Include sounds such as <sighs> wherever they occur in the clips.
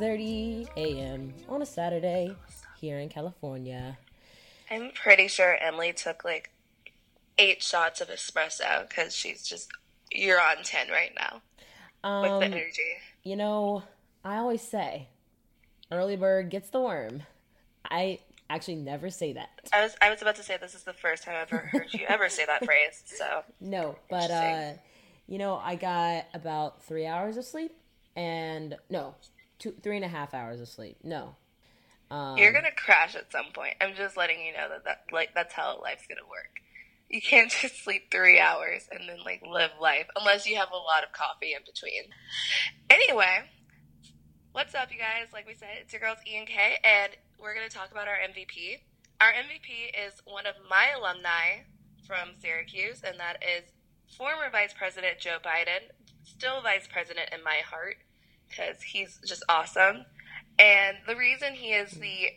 6:30 a.m. on a Saturday here in California. I'm pretty sure Emily took like eight shots of espresso because she's just you're on ten right now with Um, the energy. you know, I always say, early bird gets the worm. I actually never say that. I was I was about to say this is the first time I've ever heard you ever say that <laughs> phrase. So No, but uh, you know, I got about three hours of sleep, and no, two, three and a half hours of sleep. No, um, you're gonna crash at some point. I'm just letting you know that, that like that's how life's gonna work. You can't <laughs> just sleep three hours and then like live life unless you have a lot of coffee in between. Anyway, what's up, you guys? Like we said, it's your girls E and K, and we're gonna talk about our MVP. Our MVP is one of my alumni from Syracuse, and that is former Vice President Joe Biden, still Vice President in my heart because he's just awesome. And the reason he is the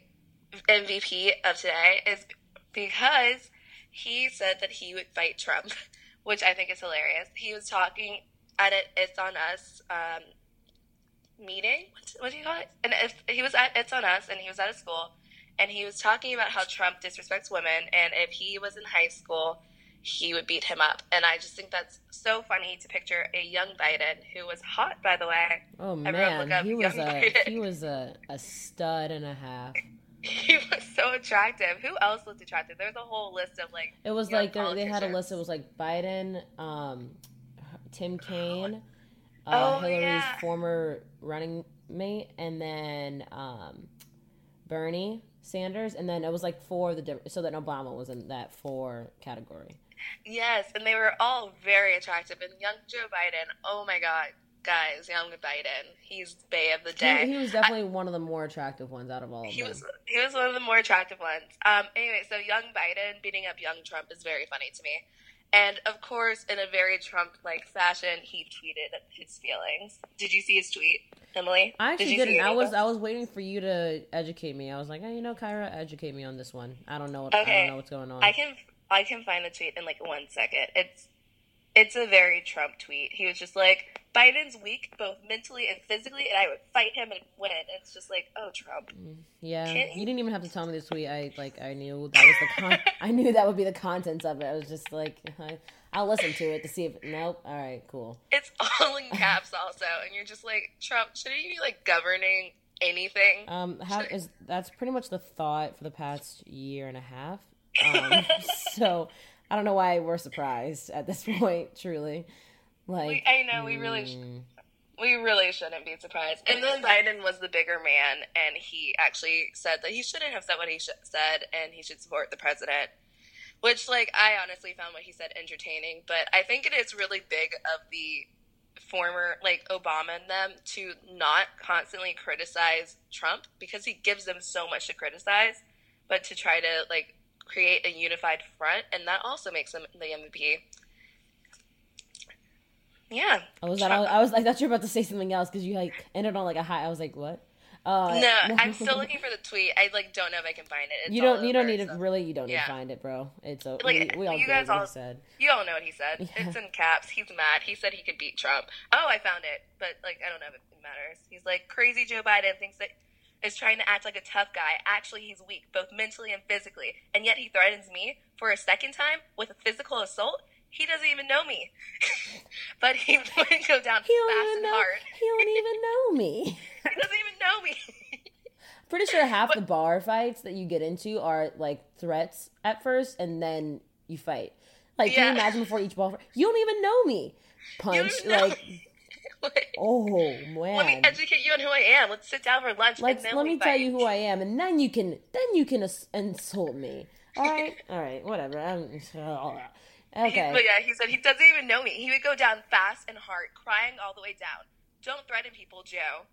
MVP of today is because he said that he would fight Trump, <laughs> which I think is hilarious. He was talking at it. It's on us um, meeting. What, do you call it? And he was at It's on Us, and he was at a school, and he was talking about how Trump disrespects women, and if he was in high school, he would beat him up. And I just think that's so funny to picture a young Biden who was hot, by the way. oh everyone man, he was a Biden. he was a, a stud and a half. <laughs> He was so attractive. Who else looked attractive? There's a whole list of like. It was like they they had a list. It was like Biden, um, Tim <gasps> Kaine, uh, Oh, Hillary's yeah. former running mate, and then um, Bernie Sanders, and then it was like four of the. So that Obama was in that four category. Yes, and they were all very attractive. And young Joe Biden, oh my God, guys, young Biden, he's Bay of the day. He, he was definitely one of the more attractive ones out of all of He them. was he was one of the more attractive ones. Um, anyway, so young Biden beating up young Trump is very funny to me. And of course, in a very Trump like fashion, he tweeted his feelings. Did you see his tweet, Emily? I actually Did didn't. I was I was waiting for you to educate me. I was like, hey, you know, Kyra, educate me on this one. I don't know. What, I don't know what's going on. I can I can find the tweet in like one second. It's it's a very Trump tweet. He was just like, Biden's weak both mentally and physically, and I would fight him and win. It's just like, oh, Trump. Yeah, Can't you didn't even have to tell me this tweet. I like I knew that was the con- <laughs> I knew that would be the contents of it. I was just like, I, I'll listen to it to see if nope. All right, cool. It's <laughs> all in caps also, and you're just like, Trump, shouldn't you be like governing anything? Um, how is that's pretty much the thought for the past year and a half. Um, <laughs> <laughs> so I don't know why we're surprised at this <laughs> point. Truly, like we, I know we really sh- mm, we really shouldn't be surprised. And then Biden was the bigger man, and he actually said that he shouldn't have said what he sh- said, and he should support the president. Which, like, I honestly found what he said entertaining, but I think it is really big of the former, like Obama and them, to not constantly criticize Trump because he gives them so much to criticize, but to try to like create a unified front, and that also makes him the MVP. Yeah. I was that I, I was like, I thought you were about to say something else because you like ended on like a high. I was like, what? Uh, No, <laughs> I'm still looking for the tweet. I like don't know if I can find it. It's you don't. You don't need to so- really. You don't need Yeah. to find it, bro. It's a, Like, we, we all you guys all- said. You all know what he said. Yeah. <laughs> It's in caps. He's mad. He said he could beat Trump. Oh, I found it, but like I don't know if it matters. He's like crazy. Joe Biden thinks that is trying to act like a tough guy. Actually, he's weak, both mentally and physically, and yet he threatens me for a second time with a physical assault. He doesn't even know me, <laughs> but he <laughs> wouldn't go down He fast and know. hard. He don't <laughs> even know me. He doesn't even know me. Pretty sure half the bar fights that you get into are like threats at first, and then you fight. Like, can you imagine before each ball? fight, You don't even know me. Punch like. <laughs> Like, oh Let me educate you on who I am. Let's sit down for lunch. Let's let me tell you who I am, and then you can then you can ins- insult me. All right, <laughs> all right, whatever. I'm, uh, okay. but yeah, he said he doesn't even know me. He would go down fast and hard, crying all the way down. Don't threaten people, Joe.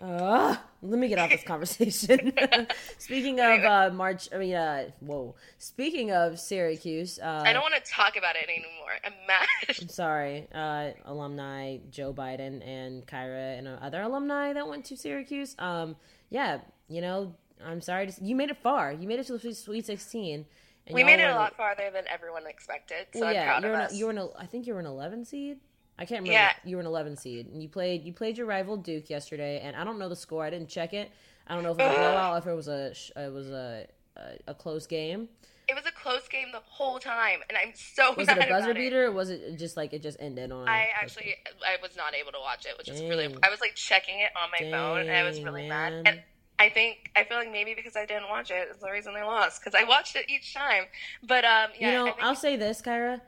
Uh, let me get off this <laughs> conversation. <laughs> Speaking of uh, March, I mean, uh, whoa. Speaking of Syracuse, uh, I don't want to talk about it anymore. I'm mad. I'm sorry, uh, alumni Joe Biden and Kyra and uh, other alumni that went to Syracuse. Um, yeah, you know, I'm sorry. To, you made it far. You made it to the Sweet 16, And we made it a lot farther than everyone expected, so Well, I'm yeah, proud you're of in you were in a, I think you were an 11 seed. I can't remember. Yeah. You were an 11 seed, and you played you played your rival Duke yesterday, and I don't know the score. I didn't check it. I don't know if it was a blowout, if it was a it was a a, a close game. it was a close game the whole time, and I'm so <laughs> Was it a buzzer about it. beater, or was it just like it just ended on? I actually? I was not able to watch it, which is really I was like checking it on my phone and I was really man. mad. And I think I feel like maybe because I didn't watch it is the reason they lost because I watched it each time. But um yeah, you know, I'll say this, Kyra.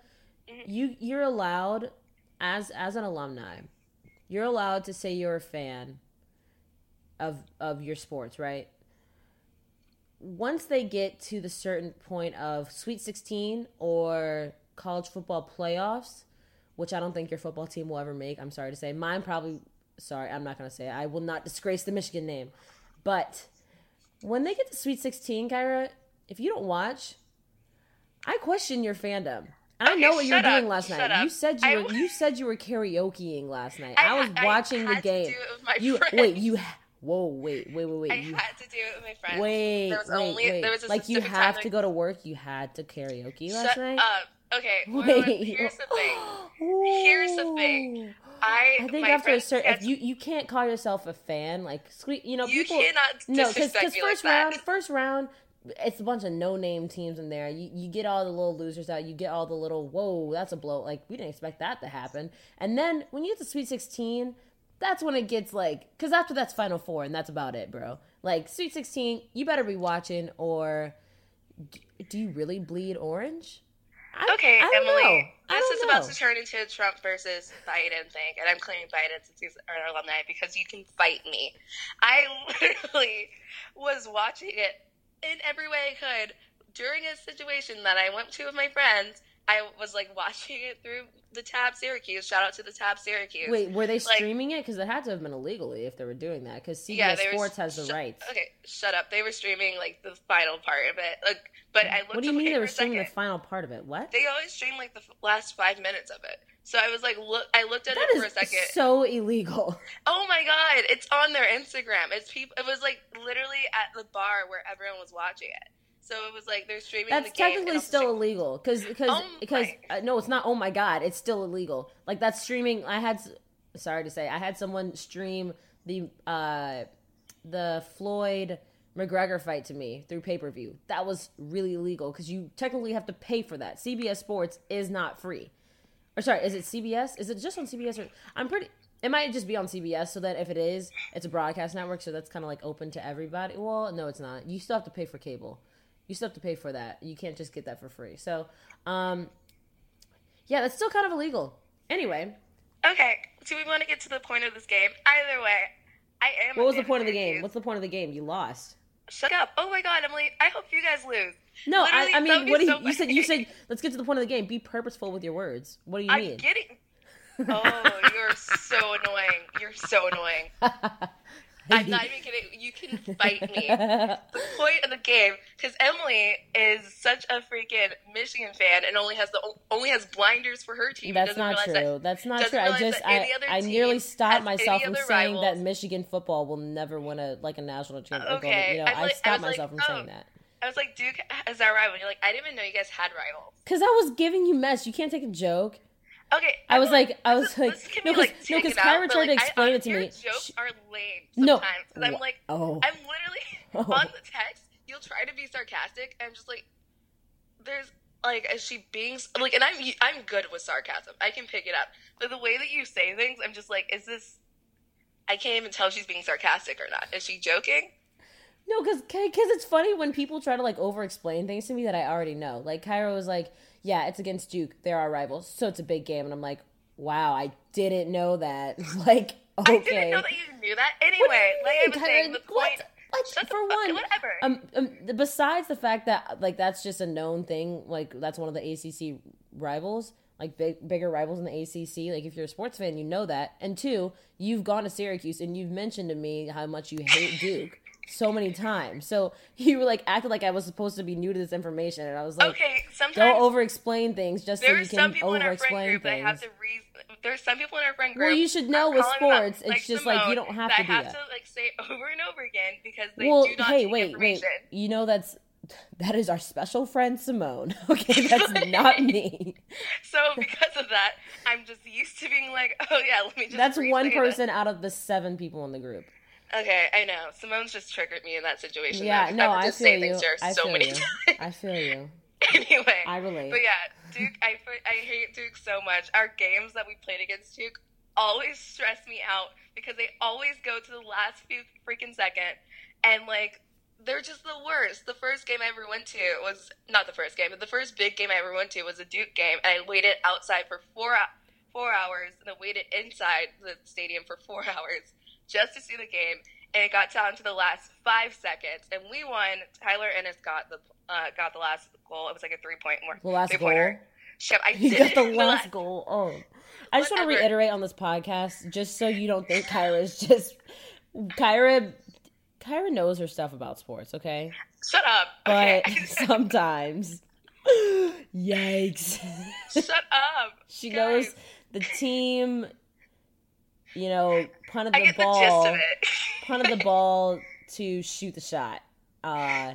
Mhm. You you're allowed as as an alumni, you're allowed to say you're a fan of of your sports, right? Once they get to the certain point of Sweet 16 or college football playoffs, which I don't think your football team will ever make. I'm sorry to say. Mine probably sorry, I'm not going to say it. I will not disgrace the Michigan name. But when they get to Sweet 16, Kyra, if you don't watch, I question your fandom. I Okay, know what you were up, doing last night. up. You said you I were you said you were karaokeing last night. I I, was watching the game. do it with my you friends. wait, you whoa, wait, wait, wait, wait. I you had to do it with my friends. wait, there was wait, only wait. there was like you have time to go to work. You had to karaoke last night. up. Okay, <laughs> well, Wait. here's the thing. <gasps> Here's the thing. I I think after a certain, if you you can't call yourself a fan, like sweet, you know, you people. cannot No, because first like round, first round, it's a bunch of no name teams in there. You you get all the little losers out. You get all the little whoa, that's a blow. Like we didn't expect that to happen. And then when you get to Sweet Sixteen, that's when it gets like because after that's Final Four and that's about it, bro. Like Sweet Sixteen, you better be watching or d- do you really bleed orange? I, Okay, I Emily, know. I this is about to turn into a Trump versus Biden thing, and I'm claiming Biden since he's our alumni because you can fight me. I <laughs> literally was watching it in every way I could during a situation that I went to with my friends. I was like watching it through the tab Syracuse. Shout out to the tab Syracuse. Wait, were they Like- streaming it? Because it had to have been illegally if they were doing that. Because CBS Yeah, Sports has the shut- rights. Okay, shut up. They were streaming like the final part of it. Like, but I looked What do you mean they were streaming the final part of it? What? They always stream like the f- last five minutes of it. So I was like, look. I looked at That it for a second. so illegal. <laughs> Oh my god, it's on their Instagram. It's people. It was like literally at the bar where everyone was watching it. So it was like they're streaming. That's the technically still illegal. Because because Oh because my- uh, no, it's not. Oh my god, it's still illegal. Like that's streaming. I had sorry to say, I had someone stream the uh the Floyd McGregor fight to me through pay per view. That was really illegal because you technically have to pay for that. CBS Sports is not free. Or sorry, is it CBS? Is it just on CBS? Or I'm pretty. It might just be on CBS, so that if it is, it's a broadcast network, so that's kind of like open to everybody. Well, no, it's not. You still have to pay for cable. You still have to pay for that. You can't just get that for free. So, um, yeah, that's still kind of illegal. Anyway, Okay, do we want to get to the point of this game? Either way, I am. what was the point of the game? What's the point of the game? You lost. Shut up! Oh my god, Emily. I hope you guys lose. No, I, I mean, what do you, so you said? You said let's get to the point of the game. Be purposeful with your words. What do you I'm mean? getting. <laughs> Oh, you're so annoying. You're so annoying. <laughs> I'm not <laughs> even kidding. You can fight me. the point of the game because Emily is such a freaking Michigan fan and only has the only has blinders for her team. That's Doesn't true. that- That's not true. I just I, I nearly stopped myself from saying that. Michigan football will never win a like a national championship. Okay, You know, I like- I stopped like, myself from oh. saying that I was like, Duke is our rival. You're like, I didn't even know you guys had rivals. because I was giving you mess. You can't take a joke. Okay, I was like- I was like- no, because like, no, 'cause taken out, Kyra tried to like, I- explain I- it to your me. Jokes She- are lame No. sometimes because I'm like, Oh. I'm literally <laughs> Oh. on the text. You'll try to be sarcastic. and I'm just like, there's like, is she being like? And I'm I'm good with sarcasm. I can pick it up. But the way that you say things, I'm just like, is this? I can't even tell if she's being sarcastic or not. Is she joking? No, because because it's funny when people try to like over explain things to me that I already know. Like Kyra was like, "Yeah, it's against Duke. They're our rivals, so it's a big game." And I'm like, "Wow, I didn't know that." <laughs> like, okay, I didn't know that you knew that. Anyway, like I was saying, the what? point. Like, Shut for one, whatever. Um, um, besides the fact that like that's just a known thing, like that's one of the ACC rivals, like big bigger rivals in the ACC. Like if you're a sports fan, you know that. And two, you've gone to Syracuse and you've mentioned to me how much you hate Duke so many times. So <laughs> you were like acted like I was supposed to be new to this information, and I was like, okay, sometimes don't over explain things just so you can over explain that have things. to reason. There's some people in our friend group. Well, you should know with calling them out, sports, it's just like you don't have to do have that. to like say <laughs> over and over again because they well, do not hey, wait, wait. You know that's that is our special friend Simone. <laughs> Okay, that's not me. So because of that, I'm just used to being like, oh yeah, let me just. That's one person out of the seven people in the group. Okay, I know. Simone's just triggered me in that situation. Yeah, though, no, I just feel you. things to her I so feel you. times. I feel you. <laughs> anyway, I relate. But yeah, Duke, I I hate Duke so much. Our games that we played against Duke always stress me out because they always go to the last few freaking second, and like they're just the worst. The first game I ever went to was not the first game, but the first big game I ever went to was a Duke game, and I waited outside for four four hours, and then waited inside the stadium for four <laughs> hours just to see the game. And it got down to the last five seconds, and we won. Tyler Ennis got the uh, got the last goal. It was like a three point more. The last three goal. pointer. Shit, I <laughs> did got the it. last goal. Oh, I just want to reiterate on this podcast, just so you don't think Kyra's just Kyra. Kyra knows her stuff about sports, okay? Shut up. But Okay. <laughs> sometimes, yikes, Shut up. she Guys, knows the team. You know, punted the ball, the of punted the <laughs> ball to shoot the shot. Uh,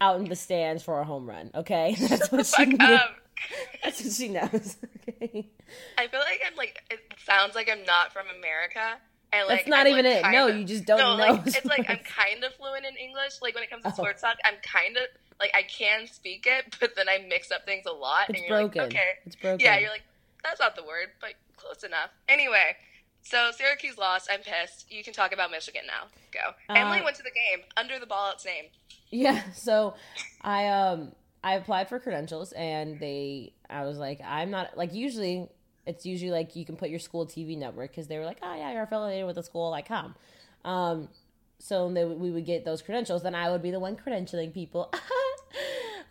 out in the stands for a home run. Okay, <laughs> that's what she. Knew. <laughs> That's what she knows. Okay. I feel like I'm like it sounds like I'm not from America. And like That's not I'm, even like, it. No, of- you just don't no, know. Like, it's like I'm kind of fluent in English. Like when it comes to Oh. sports talk, I'm kind of like I can speak it, but then I mix up things a lot. It's and you're broken. Like, okay. It's broken. Yeah, you're like that's not the word, but close enough. Anyway, so Syracuse lost. I'm pissed. You can talk about Michigan now. Go. Emily Uh, went to the game under the ball out's name. Yeah, so I um I applied for credentials and they I was like I'm not like usually it's usually like you can put your school TV network because they were like oh yeah you're affiliated with the school like come um so they, we would get those credentials then I would be the one credentialing people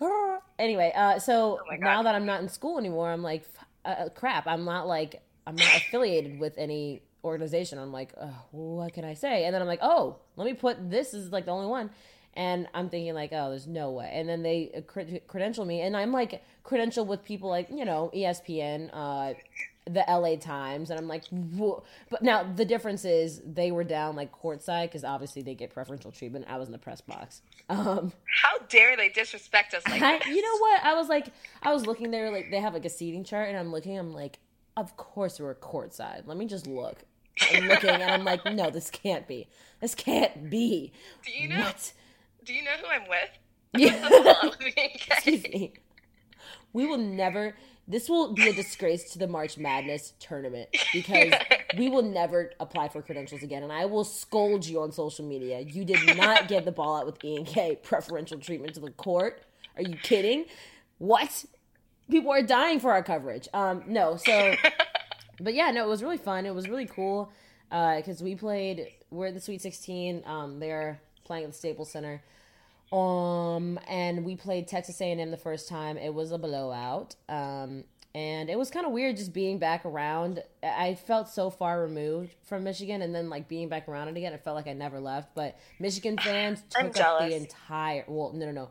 <laughs> anyway uh so Oh now that I'm not in school anymore I'm like uh, crap I'm not like I'm not affiliated with any organization I'm like oh, what can I say and then I'm like oh let me put this is like the only one and I'm thinking like, oh, there's no way. And then they uh, cred- credential me, and I'm like credentialed with people like you know ESPN, uh, the LA Times, and I'm like, Whoa. but now the difference is they were down like courtside because obviously they get preferential treatment. I was in the press box. Um, How dare they disrespect us like I, you know what? I was like, I was looking there, like they have like a seating chart, and I'm looking. I'm like, of course we're courtside. Let me just look. I'm looking, and I'm like, no, this can't be. This can't be. Do you know? What? Do you know who I'm with? Yeah. <laughs> <laughs> Excuse me. We will never. This will be a disgrace to the March Madness tournament <laughs> because we will never apply for credentials again, and I will scold you on social media. You did not get the ball out with E and K preferential treatment to the court. Are you kidding? What? People are dying for our coverage. Um, no, so, <laughs> but yeah, no, it was really fun. It was really cool because we played. We're at the Sweet Sixteen. Um, they're playing at the Staples Center. Um, and we played Texas A&M the first time. It was a blowout. Um, and it was kind of weird just being back around. I felt so far removed from Michigan, and then like being back around it again, it felt like I never left. But Michigan fans <sighs> took up the entire. Well, no, no, no.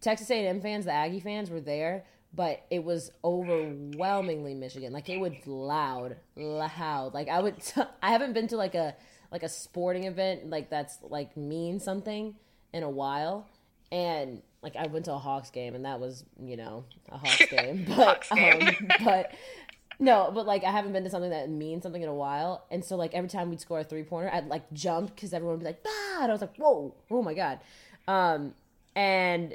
Texas A&M fans, the Aggie fans, were there, but it was overwhelmingly Michigan. Like it was loud, loud. Like I would. <laughs> I haven't been to like a like a sporting event like that's like mean something in a while, and like I went to a Hawks game, and that was you know a Hawks <laughs> game, but Hawks game. um, <laughs> but. No, but like I haven't been to something that means something in a while, and so like every time we'd score a three pointer, I'd like jump because everyone would be like, "Ah!" and I was like, "Whoa, oh my god!" Um, and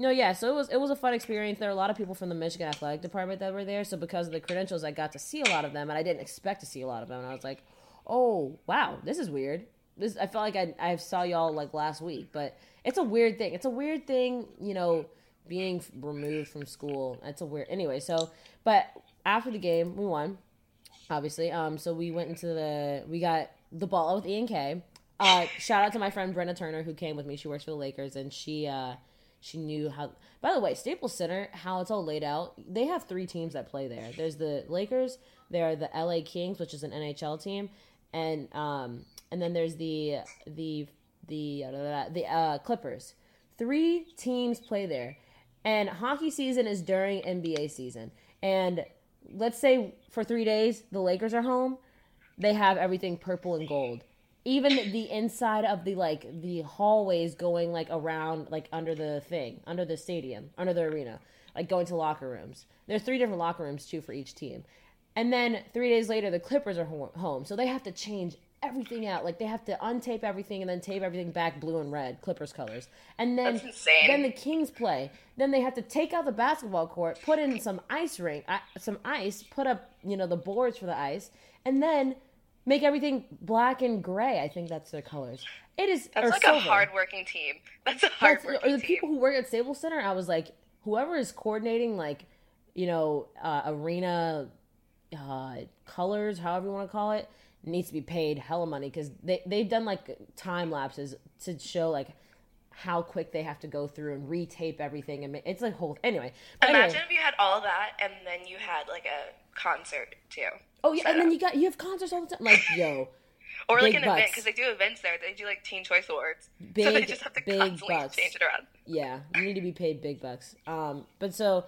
no, yeah, so it was it was a fun experience. There were a lot of people from the Michigan athletic department that were there, so because of the credentials, I got to see a lot of them, and I didn't expect to see a lot of them. And I was like, "Oh, wow, this is weird." This I felt like I I saw y'all like last week, but it's a weird thing. It's a weird thing, you know, being removed from school. It's a weird anyway. So, but after the game, we won, obviously. Um, so we went into the we got the ball with Ian K. Uh, shout out to my friend Brenna Turner who came with me. She works for the Lakers, and she uh she knew how. By the way, Staples Center, how it's all laid out, they have three teams that play there. There's the Lakers, there are the LA Kings, which is an NHL team, and um and then there's the the the uh, the uh, Clippers. Three teams play there, and hockey season is during NBA season. And let's say for three days the Lakers are home, they have everything purple and gold. Even the inside of the like the hallways going like around like under the thing under the stadium under the arena like going to locker rooms. There's three different locker rooms too for each team. And then three days later the clippers are home. So they have to change everything out. Like they have to untape everything and then tape everything back blue and red clippers colors. And then then the kings play. Then they have to take out the basketball court put in some ice ring uh, some ice put up you know the boards for the ice. And then make everything black and gray. I think that's their colors. It is That's like silver. a hard-working team. That's a That's- hard-working or the team. people who work at Staples Center. I was like, whoever is coordinating, like, you know, uh, arena uh, colors, however you want to call it, needs to be paid hella money because they they've done like time lapses to show like how quick they have to go through and retape everything and it's like whole anyway. But anyway. Imagine if you had all that and then you had like a concert too. Oh yeah, and then you got you have concerts all the time. Like yo, or like big an event because they do events there. They do like Teen Choice Awards, so they just have to big constantly bucks. change it around. Yeah, you need to be paid big bucks. Um, but so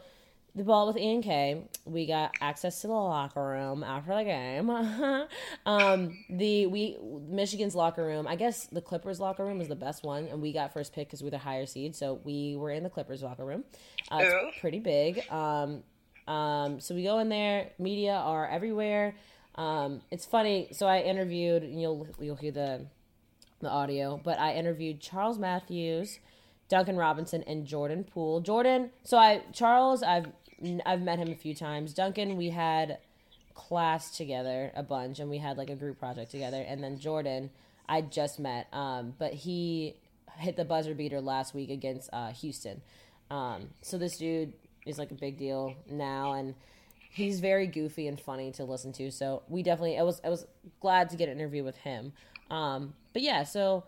the ball with Ian K, we got access to the locker room after the game. <laughs> um, the we Michigan's locker room, I guess the Clippers locker room was the best one, and we got first pick because we're the higher seed, so we were in the Clippers locker room. Uh, it's pretty big. Um, um, so we go in there. Media are everywhere. Um, it's funny. So I interviewed. and You'll you'll hear the the audio, but I interviewed Charles Matthews, Duncan Robinson, and Jordan Poole. Jordan, so I Charles, I've I've met him a few times. Duncan, we had class together a bunch, and we had like a group project together. And then Jordan, I just met, um, but he hit the buzzer beater last week against uh, Houston. Um, so this dude is like a big deal now, and he's very goofy and funny to listen to. So we definitely, I was, I was glad to get an interview with him. Um, but yeah, so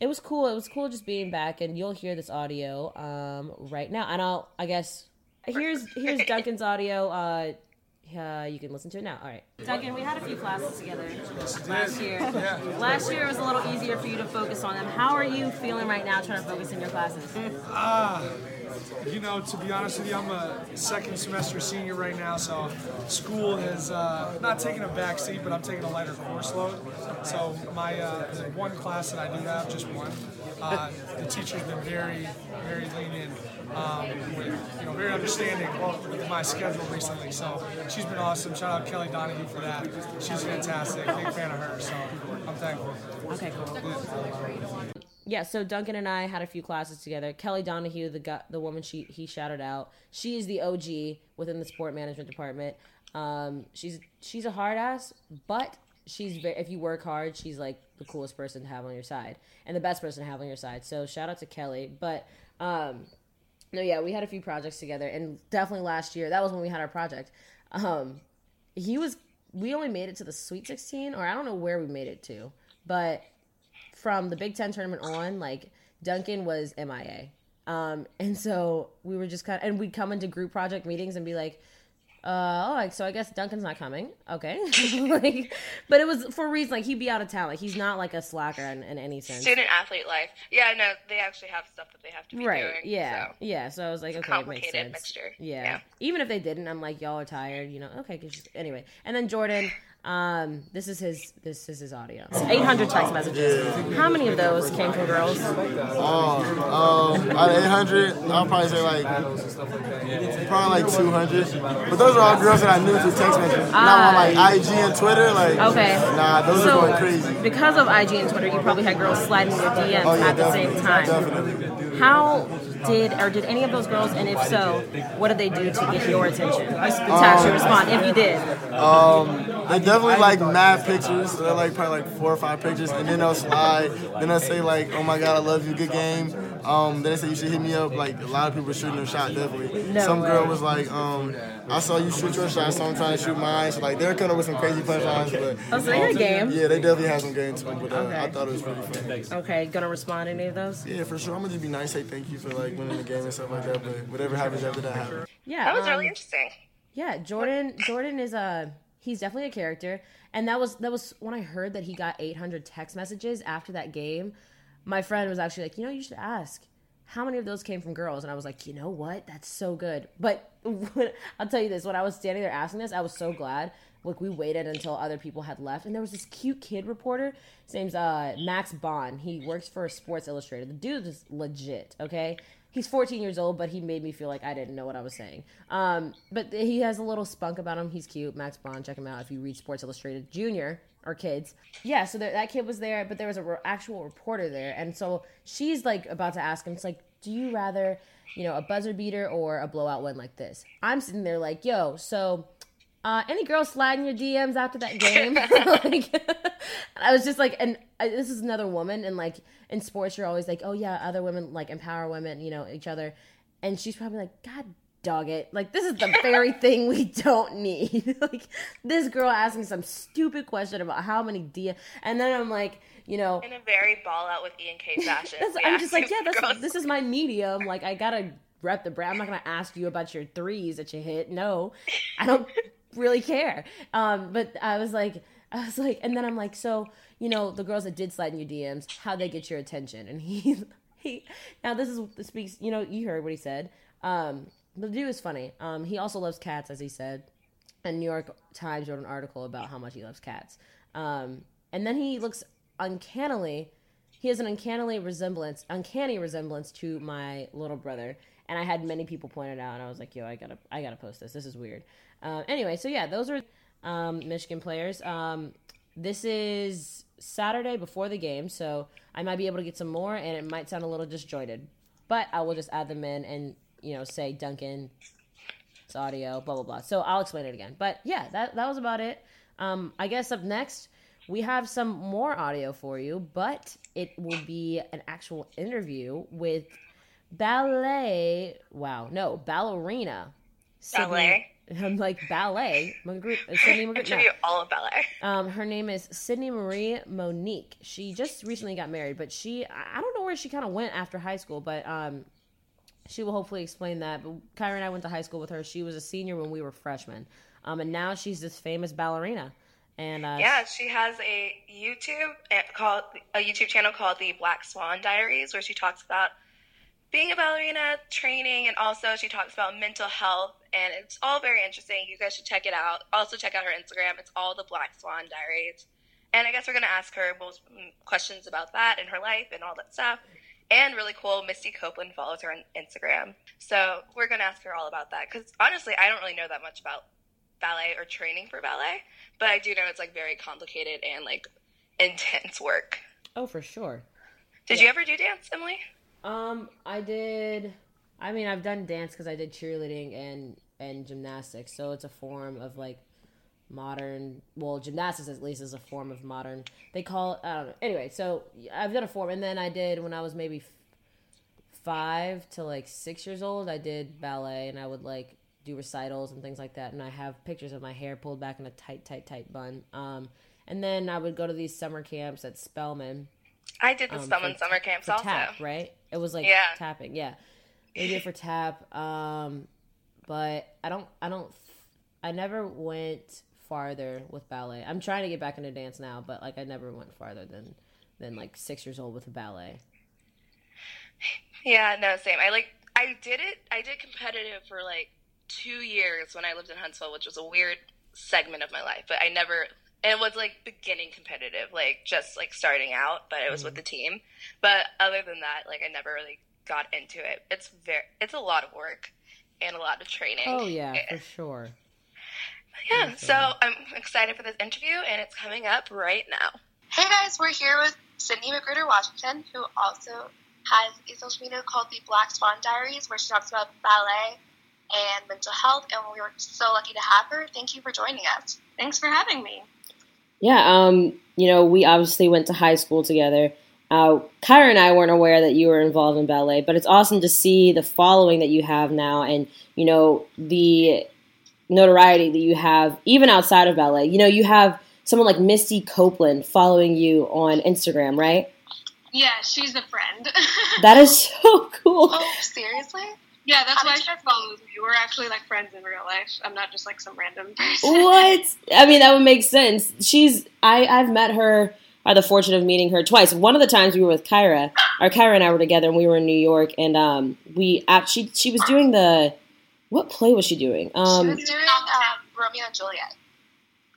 it was cool. It was cool just being back, and you'll hear this audio um, right now. And I'll, I guess, here's here's <laughs> Duncan's audio. Uh, uh, you can listen to it now. All right. Duncan, we had a few classes together last year. Last year was a little easier for you to focus on them. How are you feeling right now trying to focus in your classes? You know, to be honest with you, I'm a second semester senior right now, so school has uh, not taken a back seat, but I'm taking a lighter course load. So my uh, the one class that I do have, just one, uh, the teacher's been very, very lenient, um, with, you know, very understanding with my schedule recently. So she's been awesome. Shout out Kelly Donahue for that. She's fantastic. Big fan of her, so I'm thankful. Okay, cool. Yeah, so Duncan and I had a few classes together. Kelly Donahue, the guy, the woman she he shouted out, she is the OG within the sport management department. Um, she's she's a hard ass, but she's if you work hard, she's like the coolest person to have on your side and the best person to have on your side. So shout out to Kelly. But um, no, yeah, we had a few projects together, and definitely last year that was when we had our project. Um, he was we only made it to the Sweet 16, or I don't know where we made it to, but from the Big Ten tournament on, like Duncan was MIA. Um, and so we were just kind of, and we'd come into group project meetings and be like, uh, oh, like, so I guess Duncan's not coming. Okay. <laughs> like, but it was for a reason, like, he'd be out of town. Like, he's not like a slacker in, in any sense. Student athlete life. Yeah, no, they actually have stuff that they have to be Right. doing. Yeah. so. Yeah. So I was like, okay, it makes sense. mixture. Yeah. Yeah. Even if they didn't, I'm like, y'all are tired. You know. Okay. anyway, and then Jordan. Um, this is his. This is his audio. 800 text messages. How many of those came from girls? Oh, um, out of 800, I'll probably say like, probably like 200. But those are all girls that I knew through text messages. Not on like IG and Twitter. Like, Okay. nah, those so, are going crazy. because of IG and Twitter, you probably had girls sliding your DMs Oh, yeah, at the same time. definitely. How did or did any of those girls, and if so, what did they do to get your attention? To actually respond, if you did. Um, They definitely like mad pictures. So they're like probably like four or five pictures, and then they'll slide. Then they'll say like, "Oh my God, I love you, good game." Um, then they said you should hit me up. Like a lot of people shooting their shot. Definitely. No some way. girl was like, um, "I saw you shoot your shot, so I'm trying to shoot mine." So like they're coming up with some crazy punchlines, but Oh, so they had game. yeah, they definitely had some game to them. But uh, Okay. I thought it was pretty funny. Okay, gonna respond to any of those? Yeah, for sure. I'm gonna just be nice, say thank you for like winning the game and stuff like that. But whatever happens after that happens. Yeah, That was um, really interesting. Yeah, Jordan. Jordan is a he's definitely a character, and that was that was when I heard that he got 800 text messages after that game. My friend was actually like, you know, you should ask how many of those came from girls, and I was like, you know what, that's so good. But <laughs> when, I'll tell you this: when I was standing there asking this, I was so glad. like we waited until other people had left, and there was this cute kid reporter. His name's uh, Max Bond. He works for Sports Illustrated. The dude is legit. Okay, he's 14 years old, but he made me feel like I didn't know what I was saying. Um, but he has a little spunk about him. He's cute. Max Bond. Check him out if you read Sports Illustrated Junior or kids. Yeah, so there, that kid was there, but there was a re- actual reporter there, and so she's like about to ask him. It's like, do you rather, you know, a buzzer beater or a blowout win like this? I'm sitting there like, yo, so. Uh, any girls sliding your DMs after that game? <laughs> like, <laughs> I was just like, and uh, this is another woman, and like in sports, you're always like, oh yeah, other women like empower women, you know, each other, and she's probably like, God dog it. Like this is the very <laughs> thing we don't need. <laughs> like this girl asking some stupid question about how many D and then I'm like, you know In a very ball out with Ian K <laughs> fashion. I'm just like, yeah, that's this is my medium. Like I gotta rep the brand. I'm not gonna ask you about your threes that you hit. No. I don't really care. Um, but I was like I was like and then I'm like, so, you know, the girls that did slide in your DMs, how they get your attention. And he he now this is this speaks you know, you heard what he said. Um the dude is funny. Um, he also loves cats, as he said. And New York Times wrote an article about how much he loves cats. Um, and then he looks uncannily. He has an uncannily resemblance, uncanny resemblance to my little brother. And I had many people point it out, and I was like, "Yo, I gotta, I gotta post this. This is weird." Uh, anyway, so yeah, those are um, Michigan players. Um, this is Saturday before the game, so I might be able to get some more, and it might sound a little disjointed, but I will just add them in and you know say Duncan, it's audio, blah blah blah. So I'll explain it again. But yeah, that that was about it. Um, I guess up next we have some more audio for you, but it will be an actual interview with ballet. Wow, no ballerina. Sydney- Ballet? I'm like ballet. Magri- uh, Sydney Magri- no. Interview all of ballet. Um, her name is Sydney Marie Monique. She just recently got married, but she I I don't know where she kind of went after high school, but um, she will hopefully explain that. But Kyra and I went to high school with her. She was a senior when we were freshmen, um, and now she's this famous ballerina. And uh, Yeah, she has a YouTube eh, called a YouTube channel called the Black Swan Diaries, where she talks about being a ballerina, training, and also she talks about mental health, and it's all very interesting. You guys should check it out. Also, check out her Instagram. It's all the Black Swan Diaries. And I guess we're gonna ask her most mm, questions about that and her life and all that stuff. And really cool, Misty Copeland follows her on Instagram, so we're gonna ask her all about that. Because honestly, I don't really know that much about ballet or training for ballet, but I do know it's like very complicated and like intense work. oh, for sure. Did you ever do dance, Emily? Um, I did. I mean, I've done dance because I did cheerleading and and gymnastics, so it's a form of like modern. Well, gymnastics at least is a form of modern. They call it. I don't know. Anyway, so I've done a form, and then I did when I was maybe f- five to like six years old. I did ballet, and I would like do recitals and things like that. And I have pictures of my hair pulled back in a tight, tight, tight bun. Um, and then I would go to these summer camps at Spelman I did the um, Spelman for- summer camps also. tap, right? It was like Yeah. tapping, yeah. They did it for tap, um, but I don't, I don't, I never went farther with ballet. I'm trying to get back into dance now, but like I never went farther than than like six years old with ballet. Yeah, no, same. I like I did it. I did competitive for like two years when I lived in Huntsville, which was a weird segment of my life. But I never. And it was like beginning competitive, like just like starting out, but it was with mm-hmm. the team. But other than that, like I never really got into it. It's very, it's a lot of work and a lot of training. Oh yeah, eh, for sure. Yeah. So I'm excited for this interview, and it's coming up right now. Hey guys, we're here with Sydney Magruder Washington, who also has a social media called the Black Swan Diaries, where she talks about ballet and mental health. And we were so lucky to have her. Thank you for joining us. Thanks for having me. Yeah, um, you know, we obviously went to high school together. Uh, Kyra and I weren't aware that you were involved in ballet, but it's awesome to see the following that you have now and, you know, the notoriety that you have even outside of ballet. You know, you have someone like Misty Copeland following you on Instagram, right? Yeah, she's a friend. <laughs> That is so cool. Oh, seriously? yeah, that's How why she follows me. We're actually like friends in real life. I'm not just like some random person. What? I mean, that would make sense. She's I I've met her. I had the fortune of meeting her twice. One of the times we were with Kyra, or Kyra and I were together, and we were in New York, and um, we actually she was doing the what play was she doing? she Um, was doing um, Romeo and Juliet.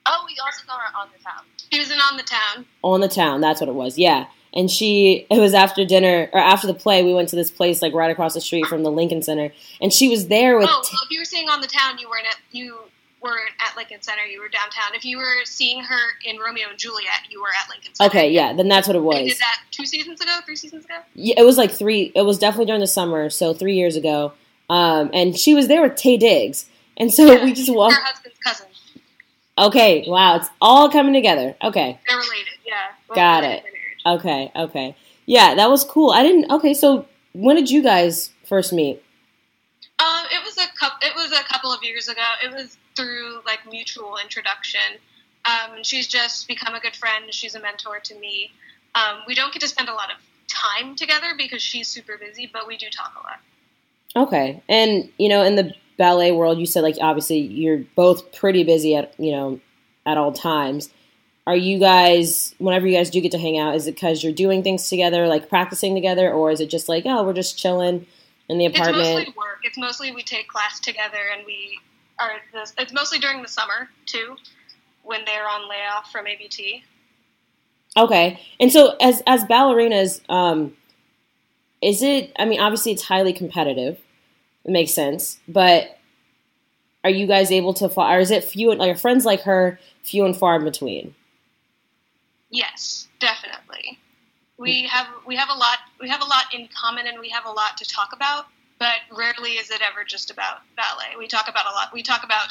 Oh, we also saw her on the town. She was in On the Town. On the town, that's what it was. Yeah. And she, it was after dinner or after the play. We went to this place like right across the street from the Lincoln Center, and she was there with. Oh, well, if you were seeing On the Town, you weren't at you weren't at Lincoln Center. You were downtown. If you were seeing her in Romeo and Juliet, you were at Lincoln Center. okay, yeah, then that's what it They was. did that two seasons ago, three seasons ago. Yeah, it was like three. It was definitely during the summer, so three years ago. Um, and she was there with Taye Diggs, and so Yeah, we just walked. Her husband's cousin. Okay, wow, it's all coming together. Okay, They're related. Yeah. Got it. okay, okay. Yeah, that was cool. I didn't. Okay, so when did you guys first meet? Um, it was a couple. It was a couple of years ago. It was through like mutual introduction. Um, she's just become a good friend. She's a mentor to me. Um, we don't get to spend a lot of time together because she's super busy, but we do talk a lot. Okay, and you know, in the ballet world, you said like obviously you're both pretty busy at you know at all times. Are you guys, whenever you guys do get to hang out, is it because you're doing things together, like practicing together, or is it just like, oh, we're just chilling in the It's apartment? mostly work. It's mostly we take class together, and we are. It's mostly during the summer too, when they're on layoff from ABT. Okay, and so as as ballerinas, um, is it? I mean, obviously it's highly competitive. It makes sense, but are you guys able to? Fly, or is it few? Like are friends like her, few and far in between? Yes, definitely. We have we have a lot we have a lot in common and we have a lot to talk about, but rarely is it ever just about ballet. We talk about a lot. We talk about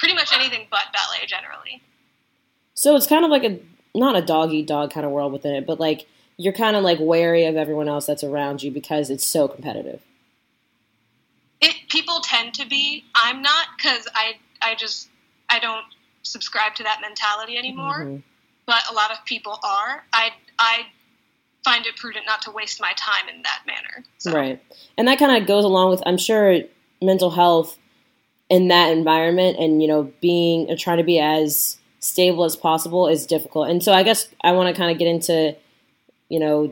pretty much anything but ballet generally. So it's kind of like a not a dog eat dog kind of world within it, but like you're kind of like wary of everyone else that's around you because it's so competitive. It people tend to be. I'm not because I I just I don't subscribe to that mentality anymore. Mhm. But a lot of people are. I I find it prudent not to waste my time in that manner. So. Right. And that kind of goes along with, I'm sure, mental health in that environment and, you know, being, trying to be as stable as possible is difficult. And so I guess I want to kind of get into, you know,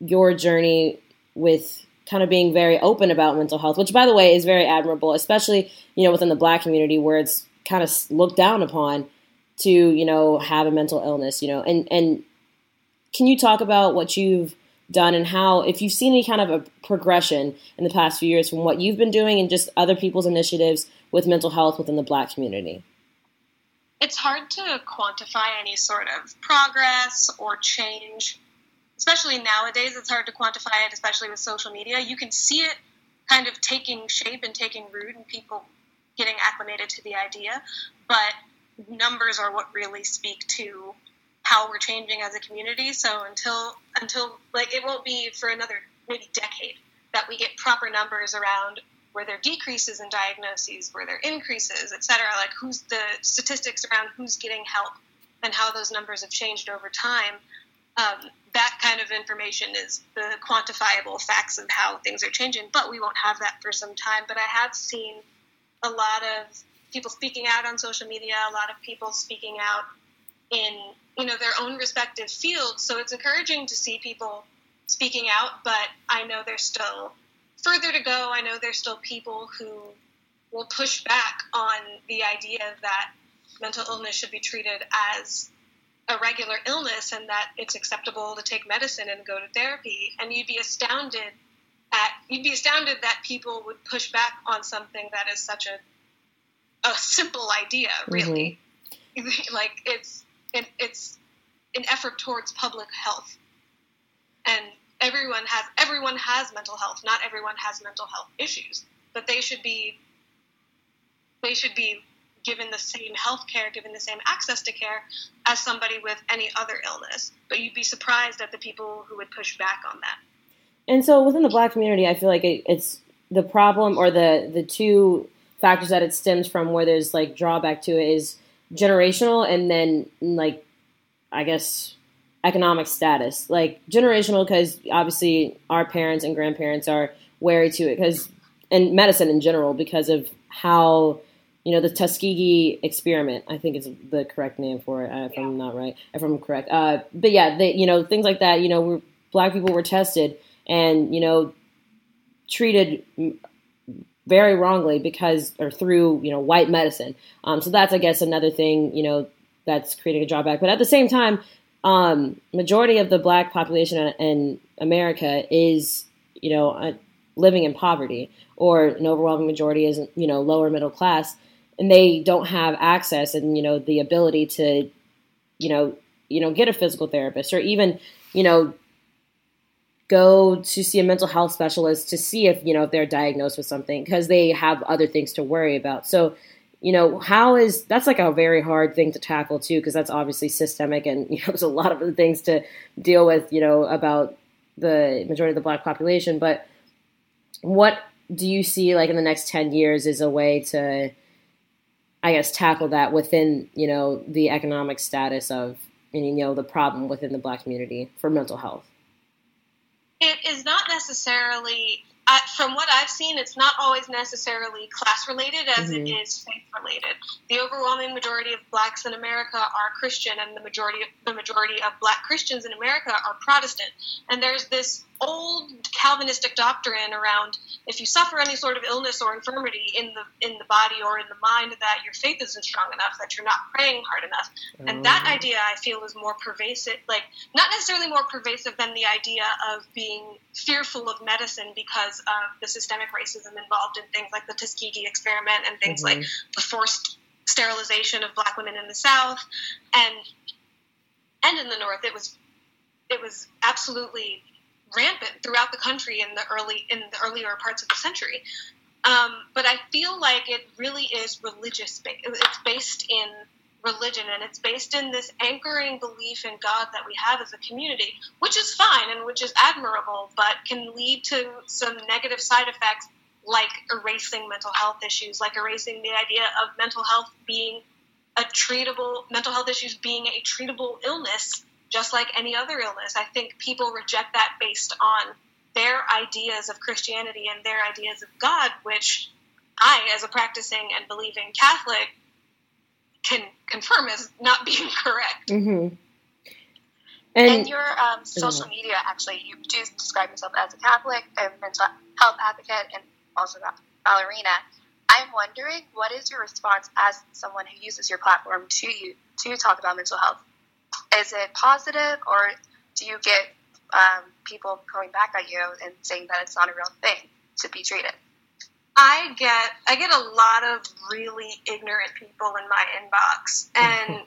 your journey with kind of being very open about mental health, which, by the way, is very admirable, especially, you know, within the black community where it's kind of looked down upon to, you know, have a mental illness, you know, and, and, can you talk about what you've done and how, if you've seen any kind of a progression in the past few years from what you've been doing and just other people's initiatives with mental health within the black community? It's hard to quantify any sort of progress or change, especially nowadays. It's hard to quantify it, especially with social media. You can see it kind of taking shape and taking root and people getting acclimated to the idea, but numbers are what really speak to how we're changing as a community. So until until like it won't be for another maybe decade that we get proper numbers around where there decreases in diagnoses, where there increases, et cetera, like who's the statistics around who's getting help and how those numbers have changed over time. Um, that kind of information is the quantifiable facts of how things are changing, but we won't have that for some time. But I have seen a lot of people speaking out on social media, a lot of people speaking out in you know their own respective fields. So it's encouraging to see people speaking out, but I know there's still further to go. I know there's still people who will push back on the idea that mental illness should be treated as a regular illness and that it's acceptable to take medicine and go to therapy. And you'd be astounded at you'd be astounded that people would push back on something that is such a a simple idea, mm-hmm. really. <laughs> like it's it, it's an effort towards public health, and everyone has everyone has mental health. Not everyone has mental health issues, but they should be they should be given the same health care, given the same access to care as somebody with any other illness. But you'd be surprised at the people who would push back on that. And so within the black community, I feel like it, it's the problem or the the two factors that it stems from where there's like drawback to it is generational and then like I guess economic status. Like generational because obviously our parents and grandparents are wary to it because and medicine in general because of how you know the Tuskegee experiment. I think is the correct name for it. uh, If I'm not right, if I'm correct. Uh, but yeah, they, you know things like that. You know, we're, black people were tested and you know treated very wrongly because or through you know white medicine. Um, so that's I guess another thing you know that's creating a drawback. But at the same time, um, majority of the black population in America is, you know, uh, living in poverty, or an overwhelming majority is, you know, lower middle class, and they don't have access and you know the ability to, you know, you know, get a physical therapist or even, you know, go to see a mental health specialist to see if you know if they're diagnosed with something because they have other things to worry about. So you know how is that's like a very hard thing to tackle too because that's obviously systemic and <laughs> you know there's a lot of the things to deal with you know about the majority of the black population but what do you see like in the next 10 years is a way to i guess tackle that within you know the economic status of and you know the problem within the black community for mental health it is not necessarily I, from what I've seen, it's not always necessarily class related as mm-hmm. it is faith related. The overwhelming majority of blacks in America are Christian, and the majority of, the majority of black Christians in America are Protestant. And there's this old Calvinistic doctrine around if you suffer any sort of illness or infirmity in the in the body or in the mind, that your faith isn't strong enough, that you're not praying hard enough. And that mm. idea, I feel, is more pervasive. Like not necessarily more pervasive than the idea of being fearful of medicine because of the systemic racism involved in things like the Tuskegee experiment and things mm-hmm. like the forced sterilization of black women in the South and and in the North. It was it was absolutely rampant throughout the country in the early in the earlier parts of the century. Um, but I feel like it really is religious. It's based in religion and it's based in this anchoring belief in God that we have as a community, which is fine and which is admirable, but can lead to some negative side effects like erasing mental health issues, like erasing the idea of mental health being a treatable mental health issues being a treatable illness just like any other illness. I think people reject that based on their ideas of Christianity and their ideas of God, which I, as a practicing and believing Catholic, can confirm as not <laughs> being correct. Mm-hmm. And, and, your um, social media, actually, you do describe yourself as a Catholic, a mental health advocate, and also a ballerina. I'm wondering, what is your response as someone who uses your platform to you to talk about mental health? Is it positive or do you get um, people coming back at you and saying that it's not a real thing to be treated? I get I get a lot of really ignorant people in my inbox, and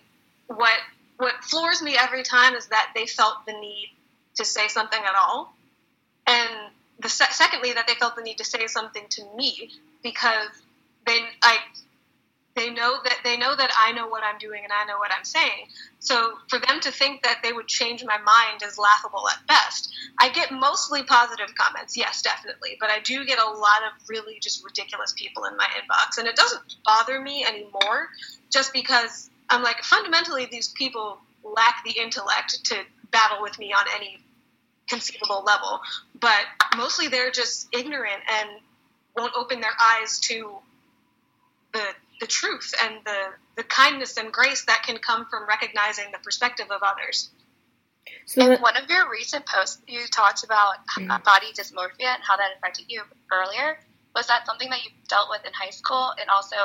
<laughs> what what floors me every time is that they felt the need to say something at all, and the se- secondly that they felt the need to say something to me because they I they know that they know that I know what I'm doing and I know what I'm saying. So for them to think that they would change my mind is laughable at best. I get mostly positive comments, yes, definitely, but I do get a lot of really just ridiculous people in my inbox, and it doesn't bother me anymore, just because I'm like fundamentally these people lack the intellect to battle with me on any conceivable level, but mostly they're just ignorant and won't open their eyes to the the truth and the, the kindness and grace that can come from recognizing the perspective of others. So in one of your recent posts, you talked about mm-hmm. body dysmorphia and how that affected you earlier. Was that something that you dealt with in high school? And also,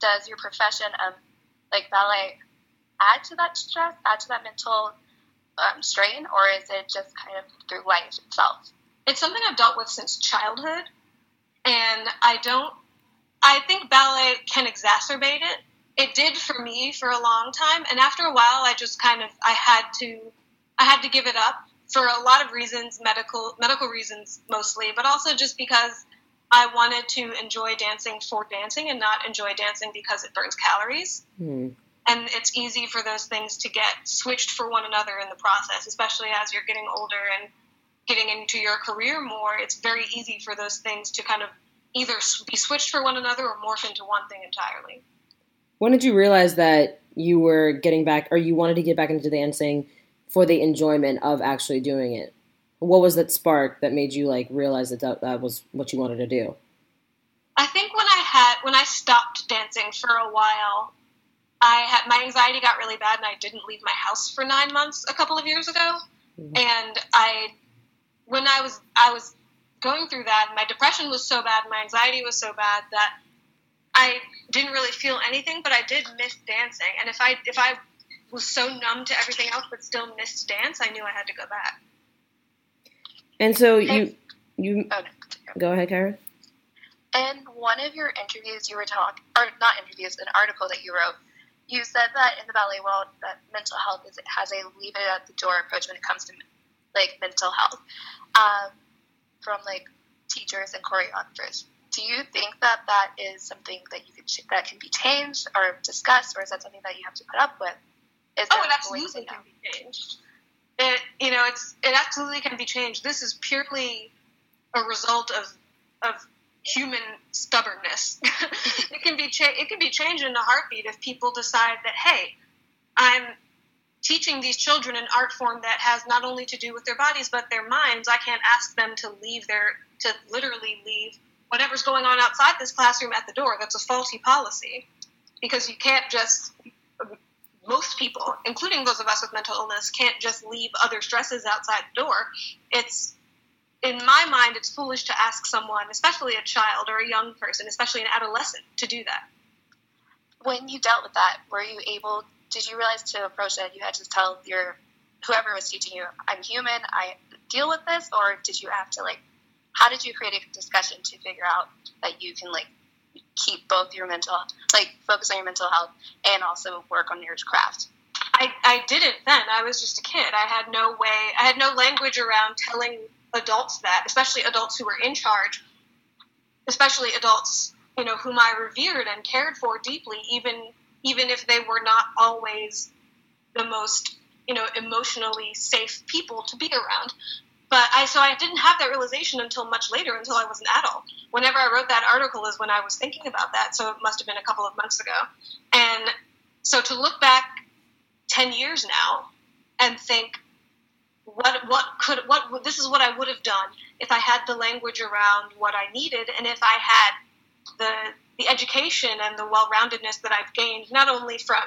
does your profession of like ballet add to that stress, add to that mental um, strain, or is it just kind of through life itself? It's something I've dealt with since childhood, and I don't I think ballet can exacerbate it. It did for me for a long time, and after a while, I just kind of I had to I had to give it up for a lot of reasons, medical medical reasons mostly, but also just because I wanted to enjoy dancing for dancing and not enjoy dancing because it burns calories. Mm. And it's easy for those things to get switched for one another in the process, especially as you're getting older and getting into your career more. It's very easy for those things to kind of either be switched for one another or morph into one thing entirely. When did you realize that you were getting back, or you wanted to get back into dancing for the enjoyment of actually doing it? What was that spark that made you like realize that that, that was what you wanted to do? I think when I had when I stopped dancing for a while, I had my anxiety got really bad, and I didn't leave my house for nine months a couple of years ago. Mm-hmm. And I, when I was I was going through that. My depression was so bad, my anxiety was so bad that I didn't really feel anything, but I did miss dancing. And if I if I was so numb to everything else, but still missed dance. I knew I had to go back. And so you you Oh, no. go ahead, Kyra. In one of your interviews, you were talking, or not interviews, an article that you wrote, you said that in the ballet world, that mental health is has a leave it at the door approach when it comes to like mental health, um, from like teachers and choreographers. Do you think that that is something that you could ch- that can be changed or discussed, or is that something that you have to put up with? Is Oh, it a way to absolutely can be changed. It you know it's it absolutely can be changed. This is purely a result of of human stubbornness. <laughs> it can be cha- it can be changed in a heartbeat if people decide that hey, I'm teaching these children an art form that has not only to do with their bodies but their minds. I can't ask them to leave their to literally leave whatever's going on outside this classroom at the door. That's a faulty policy because you can't just most people, including those of us with mental illness, can't just leave other stresses outside the door. It's in my mind, it's foolish to ask someone, especially a child or a young person, especially an adolescent, to do that. when you dealt with that, were you able? Did you realize to approach it? You had to tell your whoever was teaching you, "I'm human. I deal with this," or did you have to like? How did you create a discussion to figure out that you can like keep both your mental, like focus on your mental health and also work on your craft? I, I didn't then. I was just a kid. I had no way, I had no language around telling adults that, especially adults who were in charge, especially adults, you know, whom I revered and cared for deeply, even even if they were not always the most, you know, emotionally safe people to be around. But I so I didn't have that realization until much later, until I was an adult. Whenever I wrote that article is when I was thinking about that, so it must have been a couple of months ago. And so to look back 10 years now and think what what could what this is what I would have done if I had the language around what I needed and if I had the the education and the well-roundedness that I've gained not only from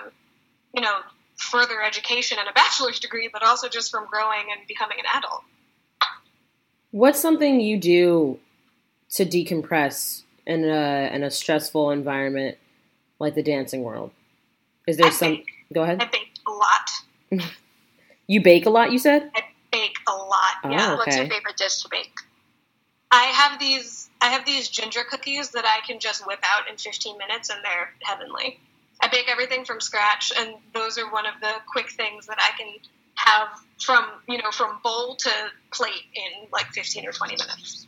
you know further education and a bachelor's degree but also just from growing and becoming an adult What's something you do to decompress in a in a stressful environment like the dancing world? Is there I some? bake. Go ahead. I bake a lot <laughs> You bake a lot. You said. I bake a lot Oh. yeah What's your favorite dish to bake? I have these I have these ginger cookies that I can just whip out in 15 minutes and they're heavenly. I bake everything from scratch and those are one of the quick things that I can have from, you know, from bowl to plate in like 15 or 20 minutes.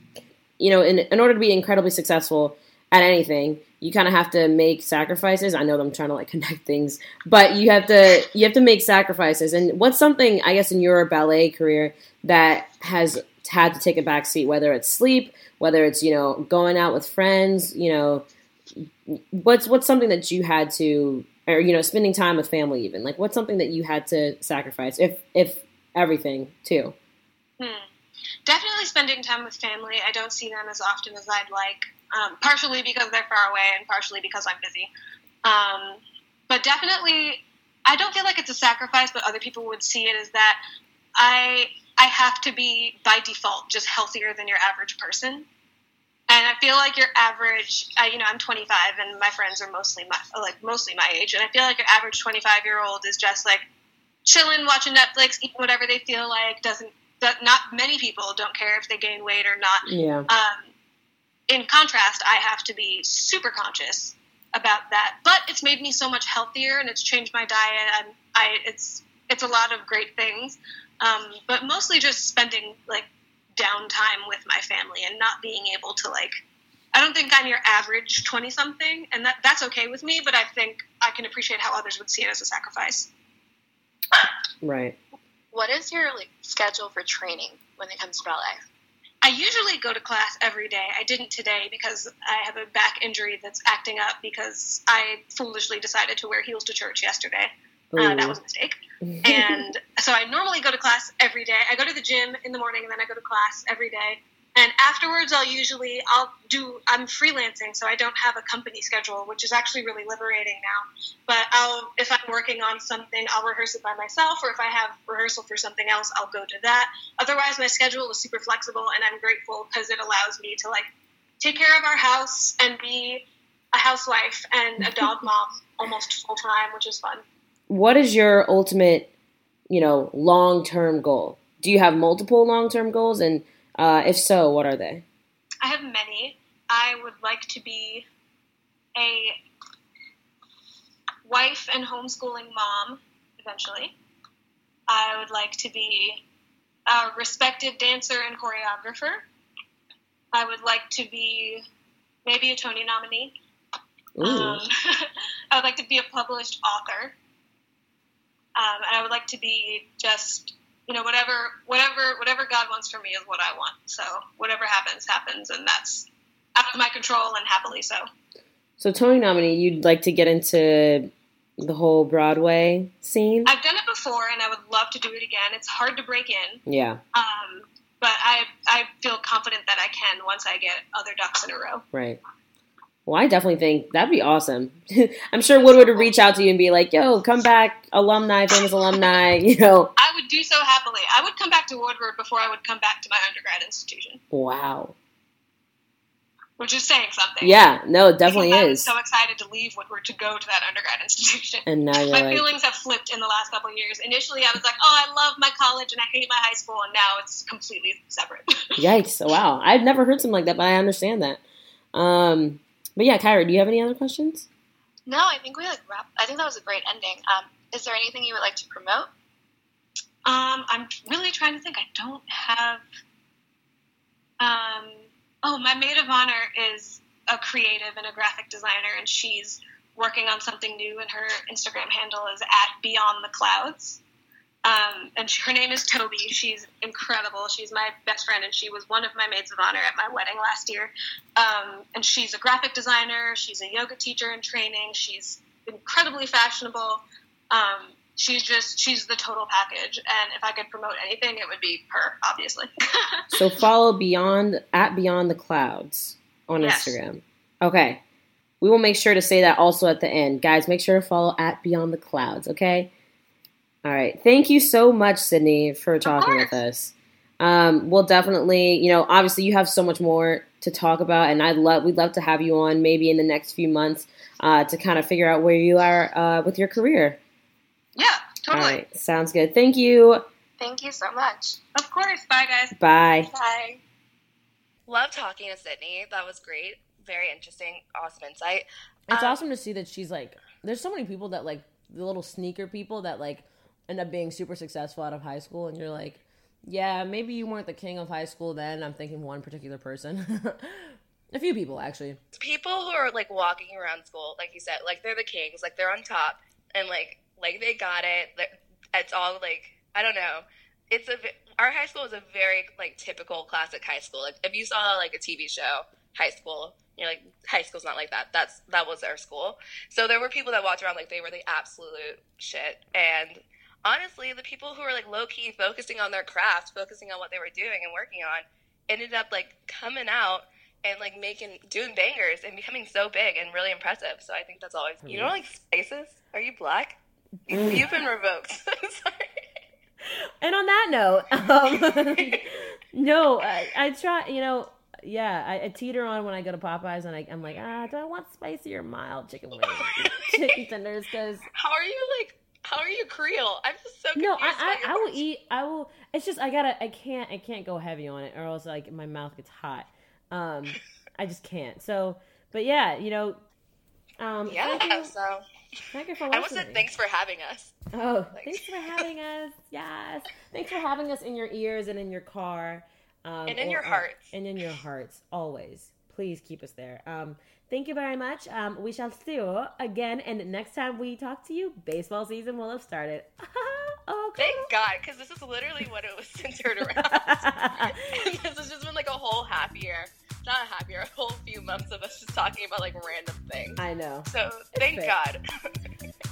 you know, in in order to be incredibly successful at anything, you kind of have to make sacrifices. I know I'm trying to like <laughs> connect things, but you have to you have to make sacrifices. And what's something I guess in your ballet career that has had to take a back seat, whether it's sleep, whether it's you know going out with friends, you know, what's what's something that you had to, or you know, spending time with family, even like what's something that you had to sacrifice, if if everything too. Hmm. Definitely spending time with family. I don't see them as often as I'd like, um, partially because they're far away and partially because I'm busy. Um, but definitely, I don't feel like it's a sacrifice, but other people would see it as that. I I have to be by default just healthier than your average person, and I feel like your average. I, you know, I'm 25, and my friends are mostly my like mostly my age, and I feel like your average 25 year old is just like chilling, watching Netflix, eating whatever they feel like. Doesn't not many people don't care if they gain weight or not. Yeah. Um, in contrast, I have to be super conscious about that. But it's made me so much healthier, and it's changed my diet. And I, it's it's a lot of great things, um, but mostly just spending like downtime with my family and not being able to like. I don't think I'm your average twenty something, and that that's okay with me. But I think I can appreciate how others would see it as a sacrifice. Right. What is your like schedule for training when it comes to ballet? I usually go to class every day. I didn't today because I have a back injury that's acting up because I foolishly decided to wear heels to church yesterday. Uh, that was a mistake. <laughs> And so I normally go to class every day. I go to the gym in the morning and then I go to class every day. And afterwards, I'll usually I'll do. I'm freelancing, so I don't have a company schedule, which is actually really liberating now. But I'll if I'm working on something, I'll rehearse it by myself, or if I have rehearsal for something else, I'll go to that. Otherwise, my schedule is super flexible, and I'm grateful because it allows me to like take care of our house and be a housewife and a dog <laughs> mom almost full time, which is fun. What is your ultimate, you know, long term goal? Do you have multiple long term goals? And uh, if so, what are they? I have many. I would like to be a wife and homeschooling mom eventually. I would like to be a respected dancer and choreographer. I would like to be maybe a Tony nominee. Um, <laughs> I would like to be a published author. Um, and I would like to be just, you know, whatever, whatever, whatever God wants for me is what I want. So whatever happens, happens, and that's out of my control and happily so. So Tony nominee, you'd like to get into the whole Broadway scene? I've done it before, and I would love to do it again. It's hard to break in, yeah, um, but I I feel confident that I can once I get other ducks in a row. right. Well, I definitely think that'd be awesome. <laughs> I'm sure Woodward would reach out to you and be like, "Yo, come back, alumni, famous alumni." <laughs> You know, I would do so happily. I would come back to Woodward before I would come back to my undergrad institution, wow. which is saying something. Yeah, no, it definitely Because I was is. so excited to leave Woodward to go to that undergrad institution. And now you're my like, feelings have flipped in the last couple of years. Initially, I was like, "Oh, I love my college and I hate my high school," and now it's completely separate. <laughs> yikes! Wow, I've never heard something like that, but I understand that. Um, but yeah, Kyra, do you have any other questions? No, I think we like wrap. I think that was a great ending. Um, is there anything you would like to promote? Um, I'm really trying to think. I don't have. Um, oh, my maid of honor is a creative and a graphic designer, and she's working on something new. And her Instagram handle is at Beyond the Clouds. Um, and she, her name is Toby. She's incredible. She's my best friend, and she was one of my maids of honor at my wedding last year. Um, and she's a graphic designer. She's a yoga teacher in training. She's incredibly fashionable. Um, she's just she's the total package. And if I could promote anything, it would be her, obviously. <laughs> So follow Beyond at Beyond the Clouds on Yes. Instagram. Okay. We will make sure to say that also at the end. Guys, make sure to follow at Beyond the Clouds, okay? All right. Thank you so much, Sydney, for talking with us. Um, we'll definitely, you know, obviously you have so much more to talk about, and I'd love we'd love to have you on maybe in the next few months uh, to kind of figure out where you are uh, with your career. yeah, totally. All right, sounds good. Thank you. Thank you so much. Of course. Bye, guys. Bye. Bye. Love talking to Sydney. That was great. Very interesting. Awesome insight. It's Um, awesome to see that she's like. There's so many people that like the little sneaker people that like end up being super successful out of high school, and you're like, yeah, maybe you weren't the king of high school then. I'm thinking one particular person, <laughs> a few people actually. people who are like walking around school, like you said, like they're the kings, like they're on top, and like like they got it. It's all like I don't know. It's a our high school is a very like typical classic high school. Like if you saw like a TV show, high school, you're like high school's not like that. That's that was our school. So there were people that walked around like they were the absolute shit. And honestly, the people who were like low key focusing on their craft, focusing on what they were doing and working on, ended up like coming out and like making doing bangers and becoming so big and really impressive. So I think that's always you know like spaces. Are you black? You- You've been revoked. <laughs> Sorry. And on that note, um, <laughs> no, I, I try. You know, yeah, I, I teeter on when I go to Popeyes, and I, I'm like, ah, do I want spicy or mild chicken wings, <laughs> chicken tenders? Because How are you like? How are you Creole? I'm just so confused. No, I, I, I will eat. I will. It's just I gotta. I can't. I can't go heavy on it, or else like my mouth gets hot. Um, <laughs> I just can't. So, but yeah, you know. Um, Yeah. Thank you, So thank you for I almost said thanks for having us. Oh, <laughs> thanks for having us. Yes, thanks for having us in your ears and in your car, um, And in or- your or- hearts. and in your hearts. Always, please keep us there. Um, thank you very much. Um, we shall see you again, and next time we talk to you, baseball season will have started. <laughs> oh, Thank God, because this is literally what it was <laughs> centered around. <laughs> this has just been like a whole half year. Not a half year, a whole few months of us just talking about like random things. I know. So thank. God.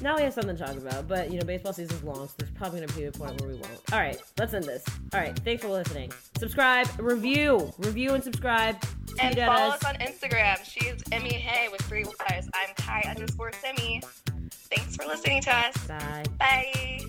Now we have something to talk about, but you know, baseball season is long, so there's probably gonna be a point where we won't. All right, let's end this. All right, thanks for listening. Subscribe, review, review, and subscribe. And follow us. us. on Instagram. She's Emmy Hay with three Y's. I'm Kai underscore Semi. Thanks for listening to us. Bye. Bye.